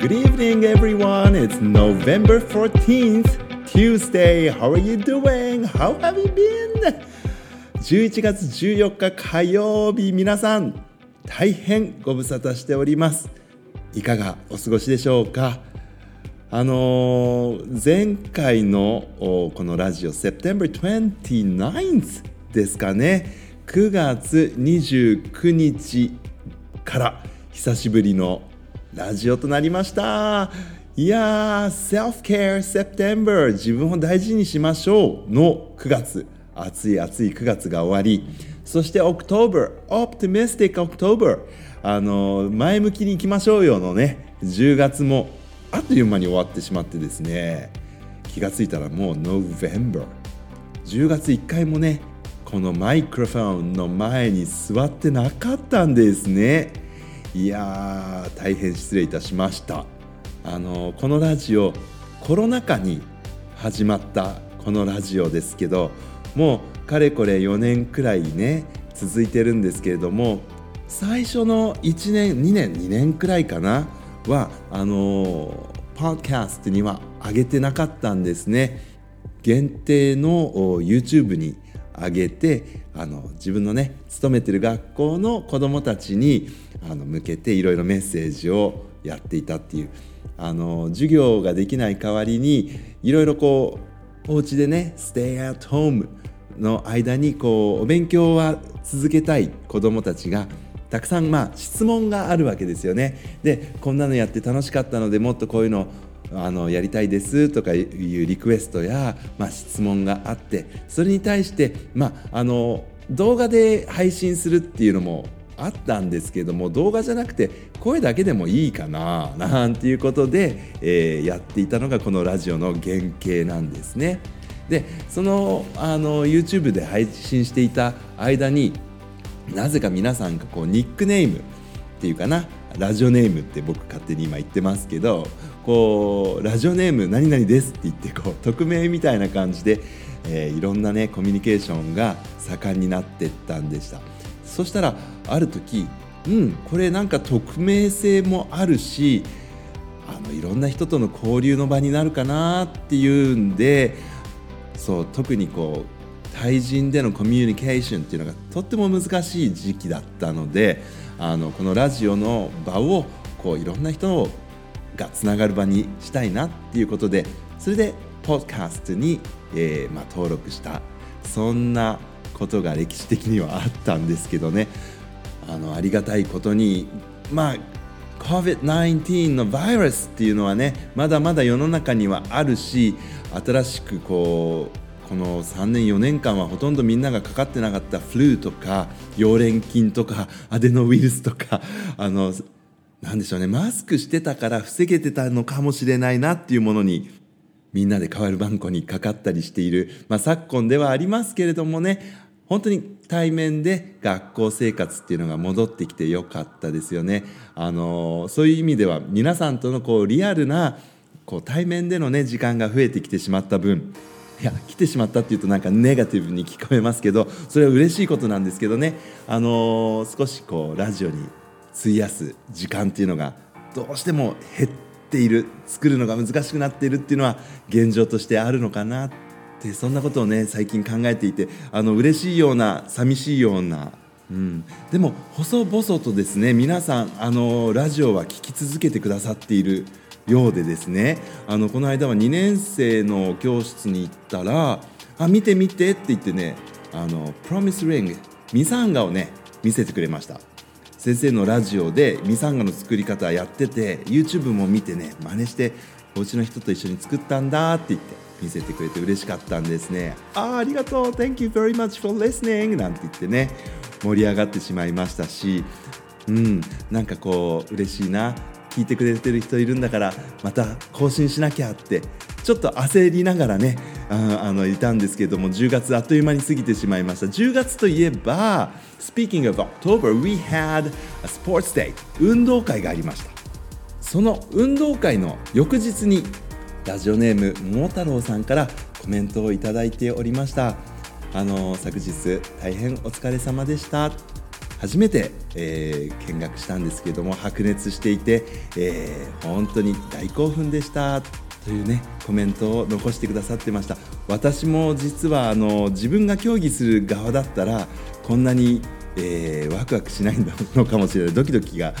Good evening, everyone. It's November 14th, Tuesday. How are you doing? How have you been? 11月14日火曜日、皆さん、大変ご無沙汰しております。いかがお過ごしでしょうかあの、前回のこのラジオ September 29th ですかね9月29日から久しぶりのラジオとなりました。いやー Self-Care September 自分を大事にしましょう。の9月。暑い暑い9月が終わり。そして October Optimistic October あの前向きにいきましょうよのね10月もあっという間に終わってしまってですね。気がついたらもう November 10月1回もねこのマイクロフォンの前に座ってなかったんですね。いやー大変失礼いたしました。あのこのラジオコロナ禍に始まったこのラジオですけどもうかれこれ4年くらいね続いてるんですけれども最初の1年2年2年くらいかなはあのパーキャストには上げてなかったんですね。限定の YouTube に上げてあの自分のね勤めてる学校の子どもたちにあの向けていろいろメッセージをやっていたっていうあの授業ができない代わりにいろいろこうお家でね Stay at home の間にこうお勉強は続けたい子どもたちがたくさんまあ質問があるわけですよね。でこんなのやって楽しかったのでもっとこういうのあのやりたいですとかいうリクエストや、まあ、質問があってそれに対して、まあ、あの動画で配信するっていうのもあったんですけども動画じゃなくて声だけでもいいかななんていうことで、えー、やっていたのがこのラジオの原型なんですね。でそのあの YouTube で配信していた間になぜか皆さんがこうニックネームっていうかなラジオネームって僕勝手に今言ってますけどこうラジオネーム何々ですって言ってこう匿名みたいな感じで、えー、いろんなねコミュニケーションが盛んになってったんでしたそしたらある時うん。これなんか匿名性もあるしあのいろんな人との交流の場になるかなっていうんでそう特にこう対人でのコミュニケーションっていうのがとっても難しい時期だったのであのこのラジオの場をこういろんな人がつながる場にしたいなっていうことでそれでポッドキャストに、えーまあ、登録した。そんなことが歴史的にはあったんですけどねあのありがたいことにまあ COVID-19 のバイラスっていうのはねまだまだ世の中にはあるし新しくこうこの3年4年間はほとんどみんながかかってなかったフルーとか溶連菌とかアデノウイルスとかあのなんでしょうねマスクしてたから防げてたのかもしれないなっていうものにみんなで変わるバンコにかかったりしている、まあ、昨今ではありますけれどもね本当に対面で学校生活っていうのが戻ってきてよかったですよね。あのそういう意味では皆さんとのこうリアルなこう対面でのね時間が増えてきてしまった分いや来てしまったっていうとなんかネガティブに聞こえますけどそれは嬉しいことなんですけどね、あの、少しこうラジオに費やす時間っていうのがどうしても減っている作るのが難しくなっているっていうのは現状としてあるのかなってそんなことをね最近考えていてあの嬉しいような寂しいようなうん、でも細々とですね皆さんあのラジオは聴き続けてくださっているようでですねあのこの間は2年生の教室に行ったら「あ見て見て」って言ってねプロミスリングミサンガをね見せてくれました。先生のラジオでミサンガの作り方やってて YouTube も見てね真似してお家の人と一緒に作ったんだって言って。見せてくれて嬉しかったんですね。ああありがとう。Thank you very much for listening なんて言ってね盛り上がってしまいましたしうんなんかこう嬉しいな。聞いてくれてる人いるんだからまた更新しなきゃってちょっと焦りながらねああのいたんですけども10月あっという間に過ぎてしまいました。10月といえば Speaking of October we had a sports day 運動会がありました。その運動会の翌日にラジオネーム桃太郎さんからコメントをいただいておりました。あの昨日大変お疲れ様でした。初めて、えー、見学したんですけども白熱していて、えー、本当に大興奮でした。というねコメントを残してくださってました。私も実はあの自分が競技する側だったらこんなに、えー、ワクワクしないのかもしれない。ドキドキが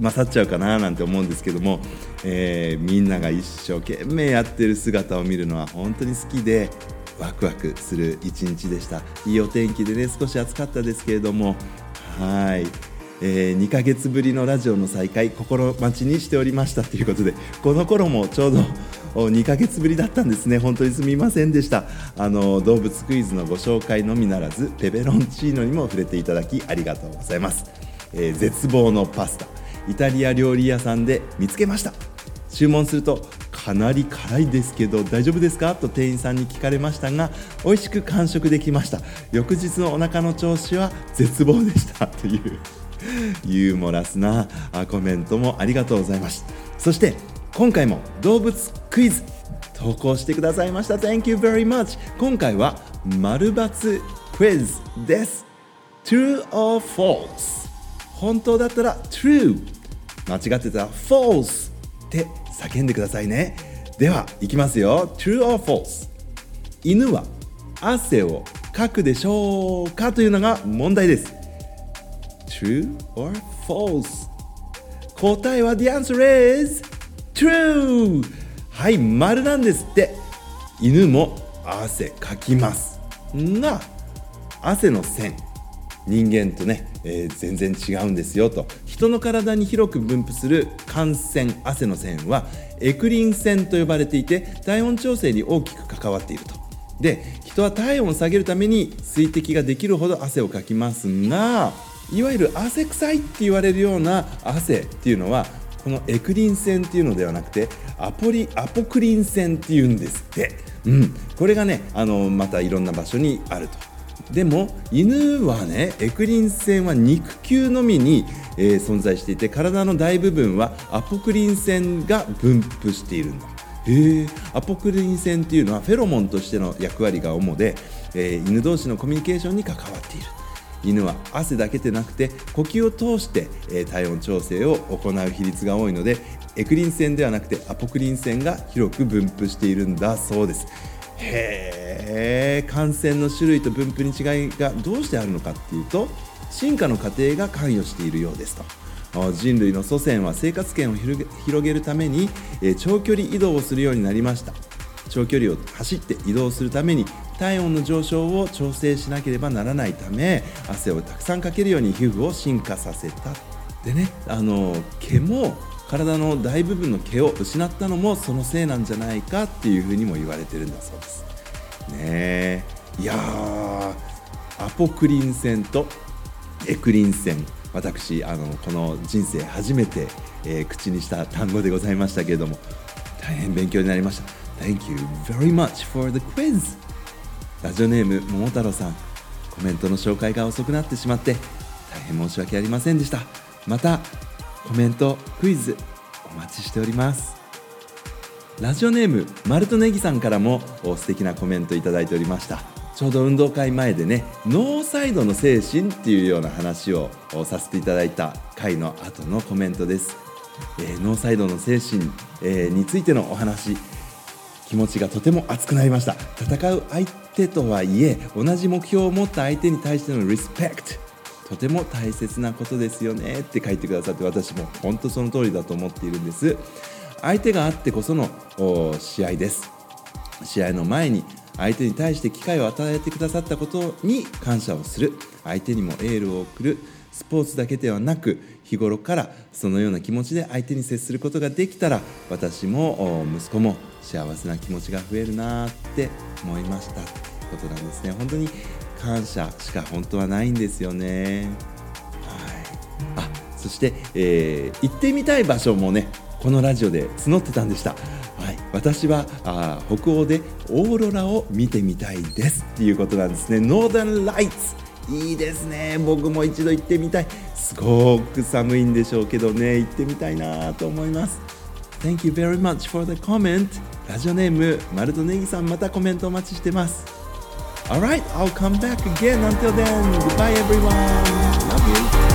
勝っちゃうかななんて思うんですけども、えー、みんなが一生懸命やってる姿を見るのは本当に好きでワクワクする一日でした。いいお天気でね少し暑かったですけれども。はい、えー、2ヶ月ぶりのラジオの再開心待ちにしておりました。ということでこの頃もちょうど2ヶ月ぶりだったんですね。本当にすみませんでした。あの動物クイズのご紹介のみならずペペロンチーノにも触れていただきありがとうございます、えー、絶望のパスタ。イタリア料理屋さんで見つけました。注文するとかなり辛いですけど大丈夫ですか？と店員さんに聞かれましたが美味しく完食できました。翌日のお腹の調子は絶望でした。というユーモラスなコメントもありがとうございます。そして今回も動物クイズ投稿してくださいました。Thank you very much 今回は丸×クイズです。True or false 本当だったら True 間違ってたら False って叫んでくださいね。ではいきますよ。True or false 犬は汗をかくでしょうかというのが問題です。True or false 答えは The answer is True はい丸なんですって。犬も汗かきます。が汗の線。人間とね、えー、全然違うんですよと。人の体に広く分布する汗腺汗の線はエクリン腺と呼ばれていて体温調整に大きく関わっていると。で人は体温を下げるために水滴ができるほど汗をかきますがいわゆる汗臭いって言われるような汗っていうのはこのエクリン腺っていうのではなくてアポリアポクリン腺っていうんですって、うん、これがねあのまたいろんな場所にあると。でも犬はねエクリン腺は肉球のみに、えー、存在していて体の大部分はアポクリン腺が分布しているんだ。へアポクリン腺っていうのはフェロモンとしての役割が主で、えー、犬同士のコミュニケーションに関わっている。犬は汗だけでなくて呼吸を通して、え体温調整を行う比率が多いのでエクリン腺ではなくてアポクリン腺が広く分布しているんだそうです。へえ感染の種類と分布に違いがどうしてあるのかっていうと進化の過程が関与しているようですと。人類の祖先は生活圏を広げるために長距離移動をするようになりました。長距離を走って移動するために体温の上昇を調整しなければならないため汗をたくさんかけるように皮膚を進化させたでね。あの毛も体の大部分の毛を失ったのもそのせいなんじゃないかっていうふうにも言われてるんだそうです。ねいやアポクリン腺とエクリン腺私あのこの人生初めて、えー、口にした単語でございましたけれども大変勉強になりました。Thank you very much for the quiz. ラジオネーム桃太郎さん。コメントの紹介が遅くなってしまって大変申し訳ありませんでした。またコメントクイズお待ちしております。ラジオネームマルトネギさんからも素敵なコメントいただいておりました。ちょうど運動会前でねノーサイドの精神っていうような話をさせていただいた回の後のコメントです、えー、ノーサイドの精神、えー、についてのお話気持ちがとても熱くなりました。戦う相手とはいえ同じ目標を持った相手に対してのリスペクト。とても大切なことですよねって書いてくださって私も本当その通りだと思っているんです。相手があってこその試合です。試合の前に相手に対して機会を与えてくださったことに感謝をする。相手にもエールを送る。スポーツだけではなく日頃からそのような気持ちで相手に接することができたら私も息子も幸せな気持ちが増えるなって思いました。ということなんですね。本当に感謝しか本当はないんですよね。はい。あそして、えー、行ってみたい場所もねこのラジオで募ってたんでした。はい、私はあ北欧でオーロラを見てみたいですっていうことなんですね。ノーダンライツいいですね。僕も一度行ってみたい。すごく寒いんでしょうけどね。行ってみたいなと思います。Thank you very much for the comment ラジオネームマルトネギさんまたコメントお待ちしてます。Alright, I'll come back again until then. Goodbye everyone. Love you.